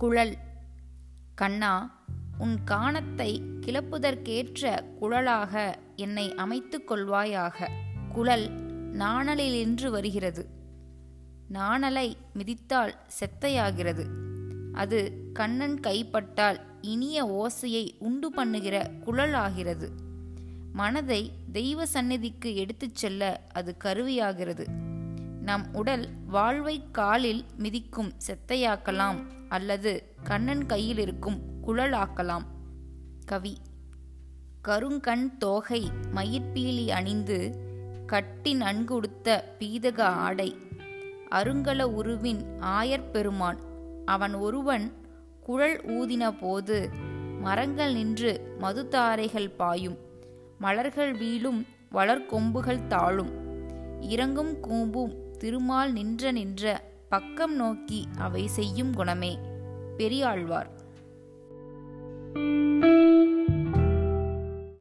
குழல். கண்ணா உன் கானத்தை கிளப்புதற்கேற்ற குழலாக என்னை அமைத்துக் கொள்வாயாக. குழல் நாணலிலின்று வருகிறது. நாணலை மிதித்தால் செத்தையாகிறது. அது கண்ணன் கைப்பட்டால் இனிய ஓசையை உண்டு பண்ணுகிற குழல் ஆகிறது மனதை தெய்வ சந்நிதிக்கு எடுத்துச் செல்ல அது கருவியாகிறது. நம் உடல் வாழ்வை காலில் மிதிக்கும் செத்தையாக்கலாம் அல்லது கண்ணன் கையில் இருக்கும் குழலாக்கலாம். கவி. கருங்கண் தோகை மயிர்பீலி அணிந்து கட்டி நன்குடுத்த பீதக ஆடை. அருங்கல உருவின் ஆயர்பெருமான் அவன் ஒருவன் குழல் ஊதின போது மரங்கள் நின்று மதுதாரைகள் பாயும். மலர்கள் வீழும் வளர்கொம்புகள் தாழும். இறங்கும் கூம்பும் திருமால் நின்ற நின்ற பக்கம் நோக்கி அவை செய்யும் குணமே. பெரியாழ்வார்.